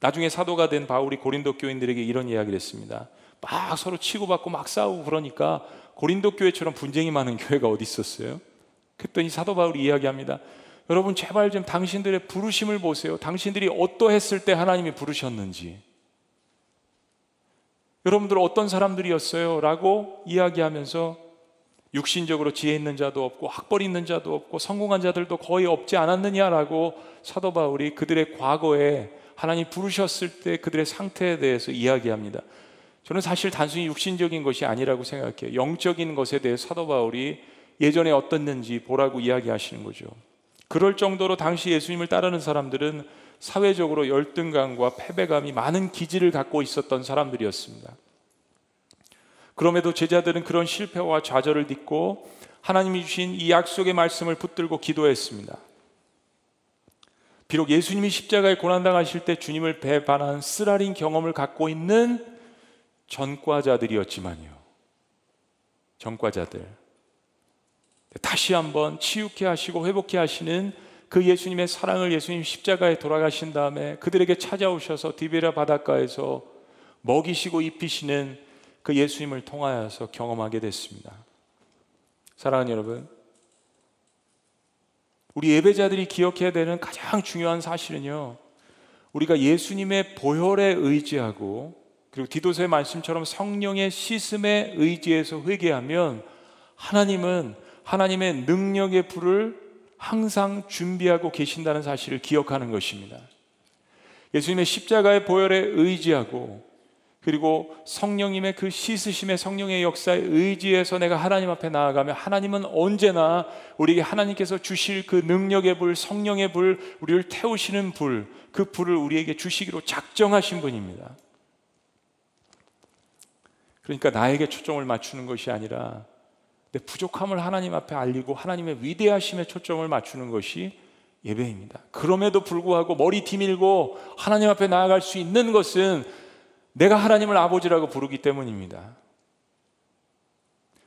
나중에 사도가 된 바울이 고린도 교인들에게 이런 이야기를 했습니다. 막 서로 치고받고 막 싸우고 그러니까 고린도 교회처럼 분쟁이 많은 [laughs] 교회가 어디 있었어요? 그랬더니 사도 바울이 이야기합니다. 여러분 제발 좀 당신들의 부르심을 보세요. 당신들이 어떠했을 때 하나님이 부르셨는지. 여러분들 어떤 사람들이었어요? 라고 이야기하면서 육신적으로 지혜 있는 자도 없고 학벌 있는 자도 없고 성공한 자들도 거의 없지 않았느냐라고 사도 바울이 그들의 과거에 하나님 부르셨을 때 그들의 상태에 대해서 이야기합니다. 저는 사실 단순히 육신적인 것이 아니라고 생각해요. 영적인 것에 대해 사도 바울이 예전에 어떻는지 보라고 이야기하시는 거죠. 그럴 정도로 당시 예수님을 따르는 사람들은 사회적으로 열등감과 패배감이 많은 기질을 갖고 있었던 사람들이었습니다. 그럼에도 제자들은 그런 실패와 좌절을 딛고 하나님이 주신 이 약속의 말씀을 붙들고 기도했습니다. 비록 예수님이 십자가에 고난당하실 때 주님을 배반한 쓰라린 경험을 갖고 있는 전과자들이었지만요. 전과자들. 다시 한번 치유케 하시고 회복케 하시는 그 예수님의 사랑을 예수님 십자가에 돌아가신 다음에 그들에게 찾아오셔서 디베라 바닷가에서 먹이시고 입히시는 그 예수님을 통하여서 경험하게 됐습니다. 사랑하는 여러분, 우리 예배자들이 기억해야 되는 가장 중요한 사실은요. 우리가 예수님의 보혈에 의지하고 그리고 디도서의 말씀처럼 성령의 시슴에 의지해서 회개하면 하나님은 하나님의 능력의 불을 항상 준비하고 계신다는 사실을 기억하는 것입니다. 예수님의 십자가의 보혈에 의지하고 그리고 성령님의 그 씻으심의 성령의 역사에 의지해서 내가 하나님 앞에 나아가면 하나님은 언제나 우리에게 하나님께서 주실 그 능력의 불, 성령의 불, 우리를 태우시는 불, 그 불을 우리에게 주시기로 작정하신 분입니다. 그러니까 나에게 초점을 맞추는 것이 아니라 내 부족함을 하나님 앞에 알리고 하나님의 위대하심에 초점을 맞추는 것이 예배입니다. 그럼에도 불구하고 머리 뒤밀고 하나님 앞에 나아갈 수 있는 것은 내가 하나님을 아버지라고 부르기 때문입니다.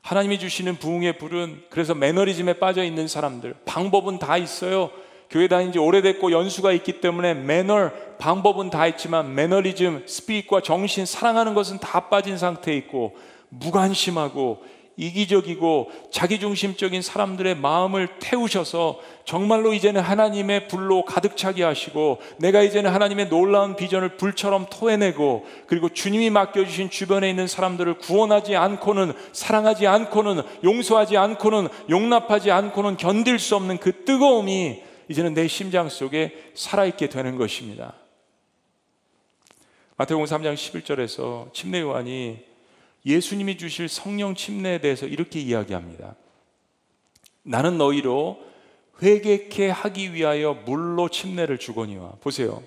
하나님이 주시는 부흥의 불은 그래서 매너리즘에 빠져 있는 사람들 방법은 다 있어요. 교회 다닌 지 오래됐고 연수가 있기 때문에 매너 방법은 다 있지만 매너리즘 스피릿과 정신 사랑하는 것은 다 빠진 상태에 있고 무관심하고 이기적이고 자기중심적인 사람들의 마음을 태우셔서 정말로 이제는 하나님의 불로 가득 차게 하시고 내가 이제는 하나님의 놀라운 비전을 불처럼 토해내고 그리고 주님이 맡겨주신 주변에 있는 사람들을 구원하지 않고는 사랑하지 않고는 용서하지 않고는 용납하지 않고는 견딜 수 없는 그 뜨거움이 이제는 내 심장 속에 살아있게 되는 것입니다. 마태복음 3장 11절에서 침례 요한이 예수님이 주실 성령 침례에 대해서 이렇게 이야기합니다. 나는 너희로 회개케 하기 위하여 물로 침례를 주거니와 보세요.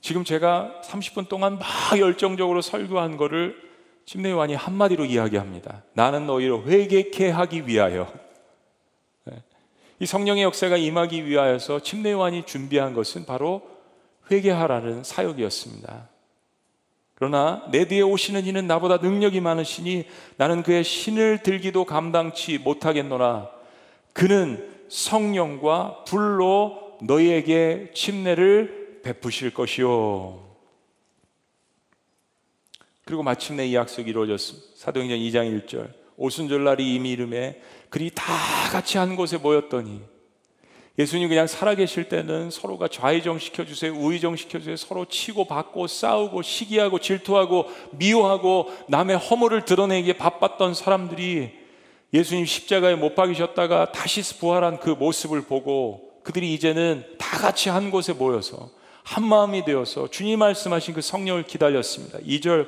지금 제가 30분 동안 막 열정적으로 설교한 거를 침례 요한이 한마디로 이야기합니다. 나는 너희로 회개케 하기 위하여. 네. 이 성령의 역사가 임하기 위하여서 침례 요한이 준비한 것은 바로 회개하라는 사역이었습니다. 그러나 내 뒤에 오시는 이는 나보다 능력이 많으시니 나는 그의 신을 들기도 감당치 못하겠노라. 그는 성령과 불로 너희에게 침례를 베푸실 것이요. 그리고 마침내 이 약속이 이루어졌습니다. 사도행전 2장 1절. 오순절날이 이미 이름에 그리 다 같이 한 곳에 모였더니 예수님 그냥 살아계실 때는 서로가 좌의정 시켜주세요, 우의정 시켜주세요, 서로 치고 받고 싸우고 시기하고 질투하고 미워하고 남의 허물을 드러내기에 바빴던 사람들이 예수님 십자가에 못 박이셨다가 다시 부활한 그 모습을 보고 그들이 이제는 다 같이 한 곳에 모여서 한 마음이 되어서 주님 말씀하신 그 성령을 기다렸습니다. 2절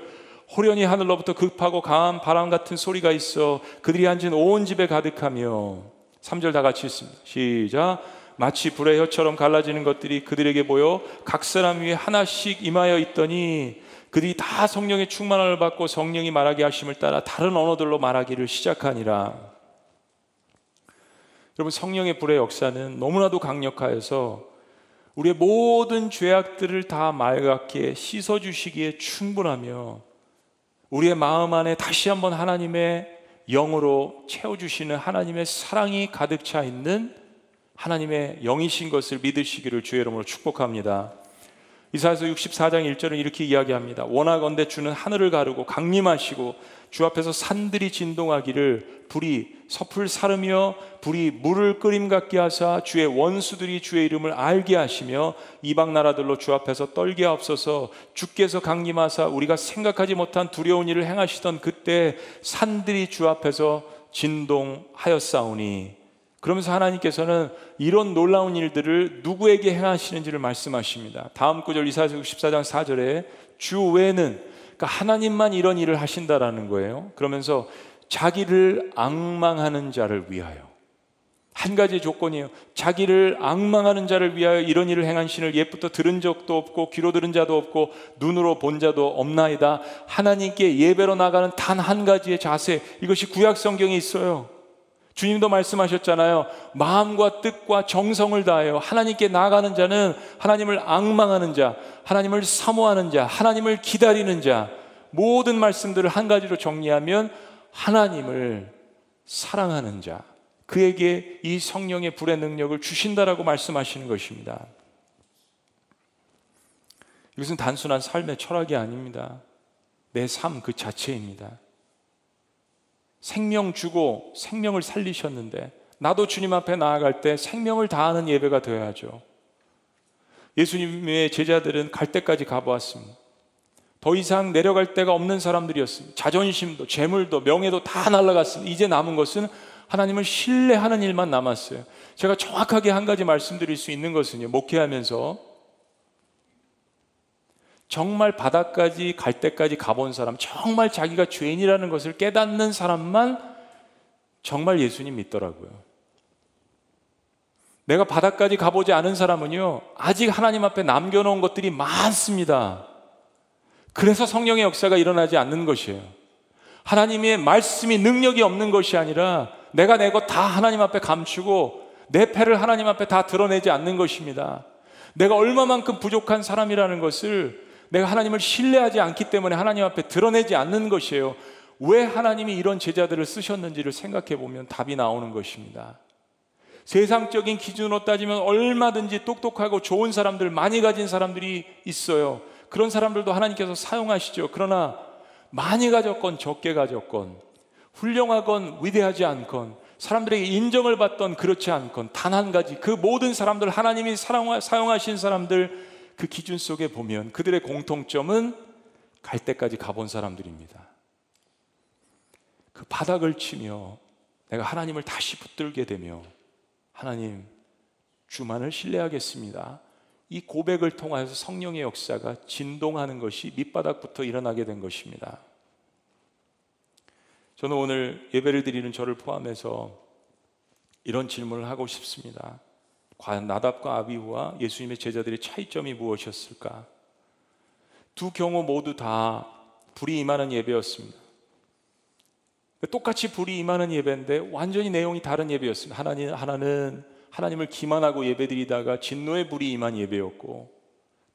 호련히 하늘로부터 급하고 강한 바람 같은 소리가 있어 그들이 앉은 온 집에 가득하며 3절 다 같이 있습니다. 시작. 마치 불의 혀처럼 갈라지는 것들이 그들에게 보여 각 사람 위에 하나씩 임하여 있더니 그들이 다 성령의 충만함을 받고 성령이 말하게 하심을 따라 다른 언어들로 말하기를 시작하니라. 여러분 성령의 불의 역사는 너무나도 강력하여서 우리의 모든 죄악들을 다 맑게 씻어 주시기에 충분하며 우리의 마음 안에 다시 한번 하나님의 영으로 채워 주시는 하나님의 사랑이 가득 차 있는 하나님의 영이신 것을 믿으시기를 주의 이름으로 축복합니다. 이사야서 64장 1절은 이렇게 이야기합니다. 원하건대 주는 하늘을 가르고 강림하시고 주 앞에서 산들이 진동하기를 불이 섭을 사르며 불이 물을 끓임 같게 하사 주의 원수들이 주의 이름을 알게 하시며 이방 나라들로 주 앞에서 떨게 하옵소서 주께서 강림하사 우리가 생각하지 못한 두려운 일을 행하시던 그때 산들이 주 앞에서 진동하였사오니 그러면서 하나님께서는 이런 놀라운 일들을 누구에게 행하시는지를 말씀하십니다. 다음 구절 이사야서 64장 4절에 주 외에는 그러니까 하나님만 이런 일을 하신다라는 거예요. 그러면서 자기를 악망하는 자를 위하여 한 가지 조건이에요. 자기를 악망하는 자를 위하여 이런 일을 행한 신을 옛부터 들은 적도 없고 귀로 들은 자도 없고 눈으로 본 자도 없나이다. 하나님께 예배로 나가는 단 한 가지의 자세 이것이 구약 성경에 있어요. 주님도 말씀하셨잖아요. 마음과 뜻과 정성을 다하여 하나님께 나아가는 자는 하나님을 악망하는 자, 하나님을 사모하는 자, 하나님을 기다리는 자, 모든 말씀들을 한 가지로 정리하면 하나님을 사랑하는 자, 그에게 이 성령의 불의 능력을 주신다라고 말씀하시는 것입니다. 이것은 단순한 삶의 철학이 아닙니다. 내 삶 그 자체입니다. 생명 주고 생명을 살리셨는데 나도 주님 앞에 나아갈 때 생명을 다하는 예배가 되어야죠. 예수님의 제자들은 갈 때까지 가보았습니다. 더 이상 내려갈 데가 없는 사람들이었습니다. 자존심도, 재물도, 명예도 다 날라갔습니다. 이제 남은 것은 하나님을 신뢰하는 일만 남았어요. 제가 정확하게 한 가지 말씀드릴 수 있는 것은요, 목회하면서 정말 바닥까지 갈 때까지 가본 사람, 정말 자기가 죄인이라는 것을 깨닫는 사람만 정말 예수님 믿더라고요. 내가 바닥까지 가보지 않은 사람은요, 아직 하나님 앞에 남겨놓은 것들이 많습니다. 그래서 성령의 역사가 일어나지 않는 것이에요. 하나님의 말씀이 능력이 없는 것이 아니라 내가 내 것 다 하나님 앞에 감추고 내 패를 하나님 앞에 다 드러내지 않는 것입니다. 내가 얼마만큼 부족한 사람이라는 것을 내가 하나님을 신뢰하지 않기 때문에 하나님 앞에 드러내지 않는 것이에요. 왜 하나님이 이런 제자들을 쓰셨는지를 생각해 보면 답이 나오는 것입니다. 세상적인 기준으로 따지면 얼마든지 똑똑하고 좋은 사람들, 많이 가진 사람들이 있어요. 그런 사람들도 하나님께서 사용하시죠. 그러나 많이 가졌건 적게 가졌건, 훌륭하건 위대하지 않건, 사람들에게 인정을 받던 그렇지 않건, 단 한 가지, 그 모든 사람들, 하나님이 사용하신 사람들, 그 기준 속에 보면 그들의 공통점은 갈 때까지 가본 사람들입니다. 그 바닥을 치며 내가 하나님을 다시 붙들게 되며 하나님 주만을 신뢰하겠습니다. 이 고백을 통하여서 성령의 역사가 진동하는 것이 밑바닥부터 일어나게 된 것입니다. 저는 오늘 예배를 드리는 저를 포함해서 이런 질문을 하고 싶습니다. 과연 나답과 아비후와 예수님의 제자들의 차이점이 무엇이었을까? 두 경우 모두 다 불이 임하는 예배였습니다. 똑같이 불이 임하는 예배인데 완전히 내용이 다른 예배였습니다. 하나님, 하나는 하나님을 기만하고 예배드리다가 진노의 불이 임한 예배였고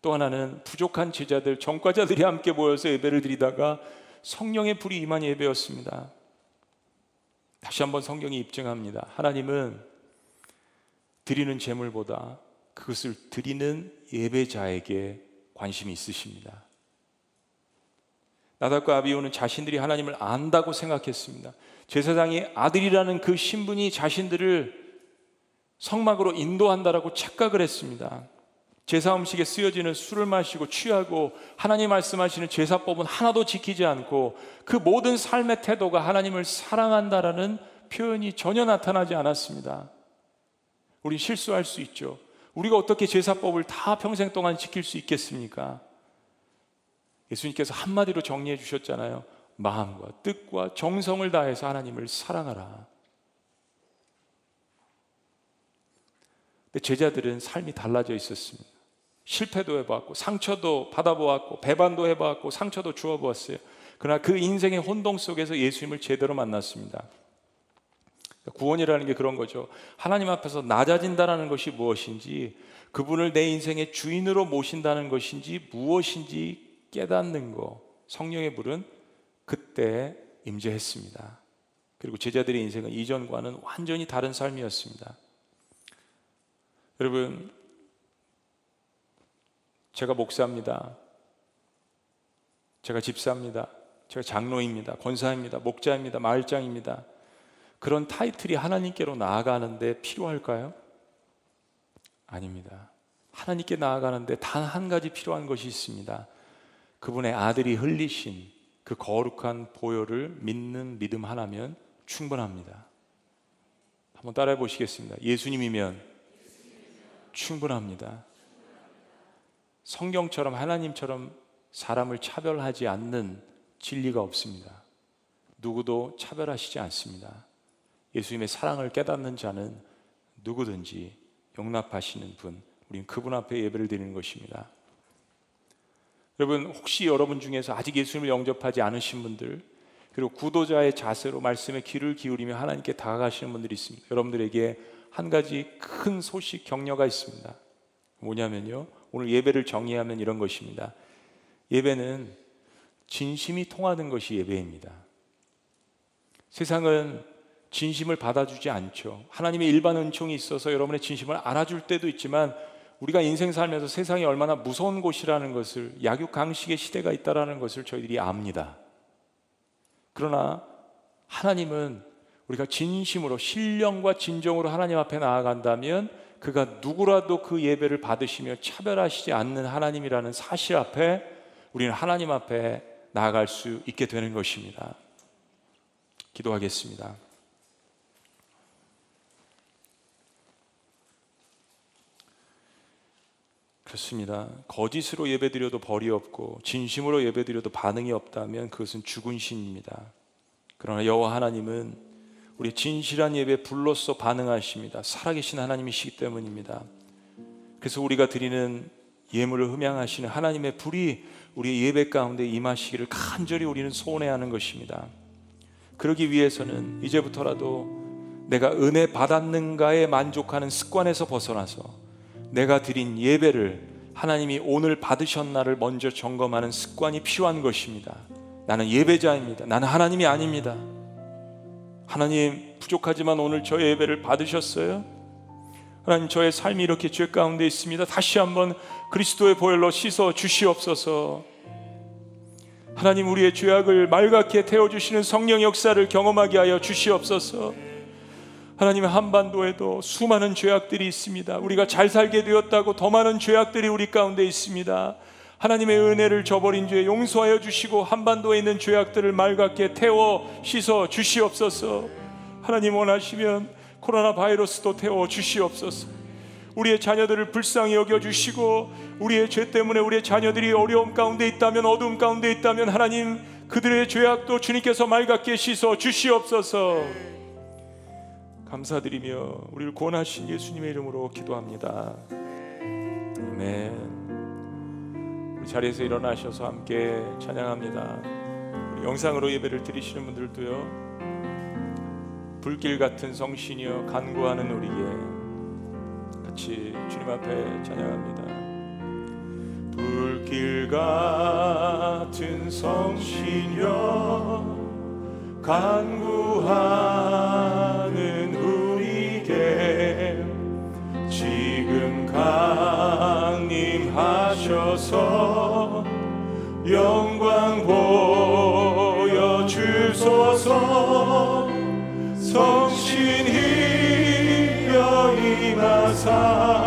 또 하나는 부족한 제자들, 정과자들이 함께 모여서 예배를 드리다가 성령의 불이 임한 예배였습니다. 다시 한번 성경이 입증합니다. 하나님은 드리는 제물보다 그것을 드리는 예배자에게 관심이 있으십니다. 나답과 아비오는 자신들이 하나님을 안다고 생각했습니다. 제사장의 아들이라는 그 신분이 자신들을 성막으로 인도한다라고 착각을 했습니다. 제사 음식에 쓰여지는 술을 마시고 취하고 하나님 말씀하시는 제사법은 하나도 지키지 않고 그 모든 삶의 태도가 하나님을 사랑한다라는 표현이 전혀 나타나지 않았습니다. 우리 실수할 수 있죠. 우리가 어떻게 제사법을 다 평생 동안 지킬 수 있겠습니까? 예수님께서 한마디로 정리해 주셨잖아요. 마음과 뜻과 정성을 다해서 하나님을 사랑하라. 근데 제자들은 삶이 달라져 있었습니다. 실패도 해보았고, 상처도 받아보았고, 배반도 해보았고, 상처도 주어보았어요. 그러나 그 인생의 혼동 속에서 예수님을 제대로 만났습니다. 구원이라는 게 그런 거죠. 하나님 앞에서 낮아진다는 것이 무엇인지, 그분을 내 인생의 주인으로 모신다는 것인지 무엇인지 깨닫는 거, 성령의 불은 그때 임재했습니다. 그리고 제자들의 인생은 이전과는 완전히 다른 삶이었습니다. 여러분, 제가 목사입니다. 제가 집사입니다. 제가 장로입니다. 권사입니다. 목자입니다. 마을장입니다. 그런 타이틀이 하나님께로 나아가는데 필요할까요? 아닙니다. 하나님께 나아가는데 단 한 가지 필요한 것이 있습니다. 그분의 아들이 흘리신 그 거룩한 보혈을 믿는 믿음 하나면 충분합니다. 한번 따라해 보시겠습니다. 예수님이면 충분합니다. 성경처럼 하나님처럼 사람을 차별하지 않는 진리가 없습니다. 누구도 차별하시지 않습니다. 예수님의 사랑을 깨닫는 자는 누구든지 용납하시는 분, 우린 그분 앞에 예배를 드리는 것입니다. 여러분, 혹시 여러분 중에서 아직 예수님을 영접하지 않으신 분들, 그리고 구도자의 자세로 말씀에 귀를 기울이며 하나님께 다가가시는 분들이 있습니다. 여러분들에게 한 가지 큰 소식 격려가 있습니다. 뭐냐면요. 오늘 예배를 정의하면 이런 것입니다. 예배는 진심이 통하는 것이 예배입니다. 세상은 진심을 받아주지 않죠. 하나님의 일반 은총이 있어서 여러분의 진심을 알아줄 때도 있지만 우리가 인생 살면서 세상이 얼마나 무서운 곳이라는 것을 약육 강식의 시대가 있다라는 것을 저희들이 압니다. 그러나 하나님은 우리가 진심으로 신령과 진정으로 하나님 앞에 나아간다면 그가 누구라도 그 예배를 받으시며 차별하시지 않는 하나님이라는 사실 앞에 우리는 하나님 앞에 나아갈 수 있게 되는 것입니다. 기도하겠습니다. 그렇습니다. 거짓으로 예배드려도 벌이 없고 진심으로 예배드려도 반응이 없다면 그것은 죽은 신입니다. 그러나 여호와 하나님은 우리 진실한 예배 불로써 반응하십니다. 살아계신 하나님이시기 때문입니다. 그래서 우리가 드리는 예물을 흠양하시는 하나님의 불이 우리의 예배 가운데 임하시기를 간절히 우리는 소원해하는 것입니다. 그러기 위해서는 이제부터라도 내가 은혜 받았는가에 만족하는 습관에서 벗어나서 내가 드린 예배를 하나님이 오늘 받으셨나를 먼저 점검하는 습관이 필요한 것입니다. 나는 예배자입니다. 나는 하나님이 아닙니다. 하나님 부족하지만 오늘 저 예배를 받으셨어요? 하나님 저의 삶이 이렇게 죄 가운데 있습니다. 다시 한번 그리스도의 보혈로 씻어 주시옵소서. 하나님 우리의 죄악을 말갛게 태워 주시는 성령 역사를 경험하게 하여 주시옵소서. 하나님의 한반도에도 수많은 죄악들이 있습니다. 우리가 잘 살게 되었다고 더 많은 죄악들이 우리 가운데 있습니다. 하나님의 은혜를 저버린 죄 용서하여 주시고 한반도에 있는 죄악들을 맑게 태워 씻어 주시옵소서. 하나님 원하시면 코로나 바이러스도 태워 주시옵소서. 우리의 자녀들을 불쌍히 여겨 주시고 우리의 죄 때문에 우리의 자녀들이 어려움 가운데 있다면 어두움 가운데 있다면 하나님 그들의 죄악도 주님께서 맑게 씻어 주시옵소서. 감사드리며 우리를 구원하신 예수님의 이름으로 기도합니다. 아멘. 우리 자리에서 일어나셔서 함께 찬양합니다. 우리 영상으로 예배를 드리시는 분들도요. 불길 같은 성신이여 간구하는 우리의 같이 주님 앞에 찬양합니다. 불길 같은 성신여 간구하 삶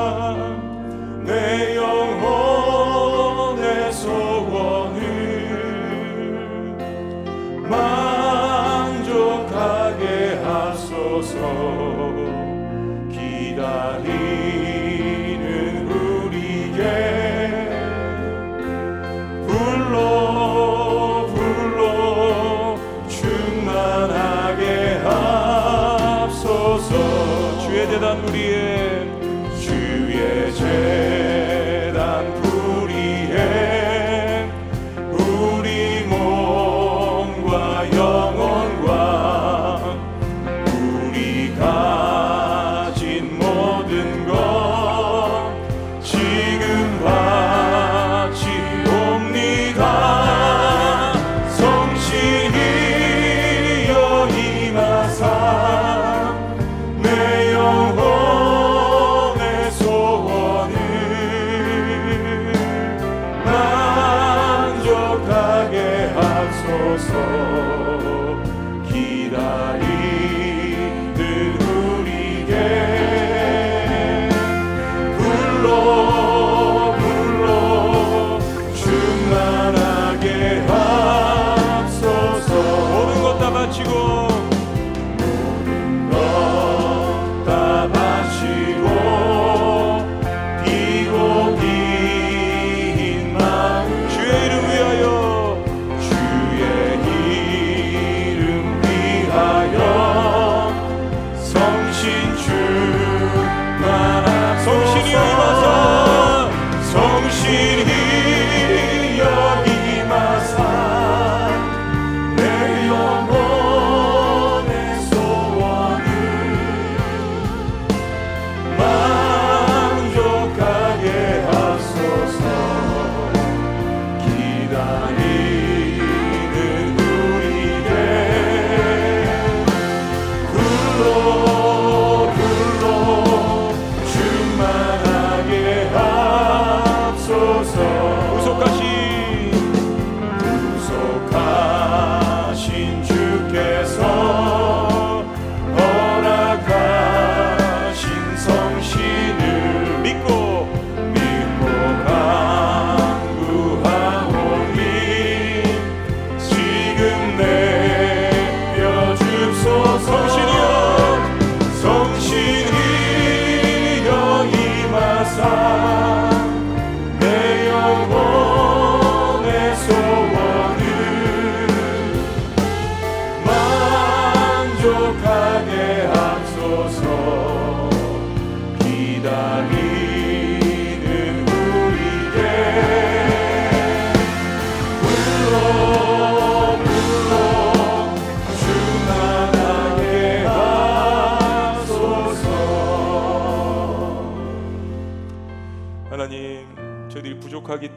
하소서. 기다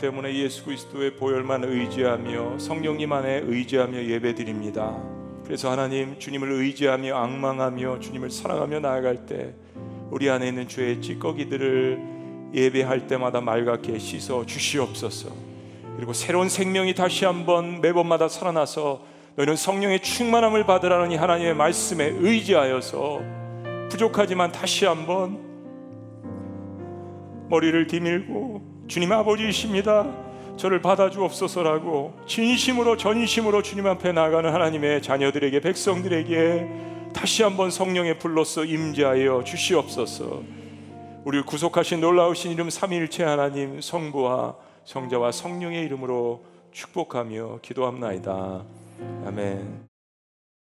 때문에 예수 그리스도의 보혈만 의지하며 성령님 안에 의지하며 예배드립니다. 그래서 하나님 주님을 의지하며 악망하며 주님을 사랑하며 나아갈 때 우리 안에 있는 죄의 찌꺼기들을 예배할 때마다 맑게 씻어 주시옵소서. 그리고 새로운 생명이 다시 한번 매번마다 살아나서 너희는 성령의 충만함을 받으라는 이 하나님의 말씀에 의지하여서 부족하지만 다시 한번 머리를 디밀고 주님 아버지이십니다. 저를 받아주옵소서라고 진심으로 전심으로 주님 앞에 나가는 하나님의 자녀들에게 백성들에게 다시 한번 성령의 불로서 임재하여 주시옵소서. 우리를 구속하신 놀라우신 이름 삼위일체 하나님 성부와 성자와 성령의 이름으로 축복하며 기도합나이다. 아멘.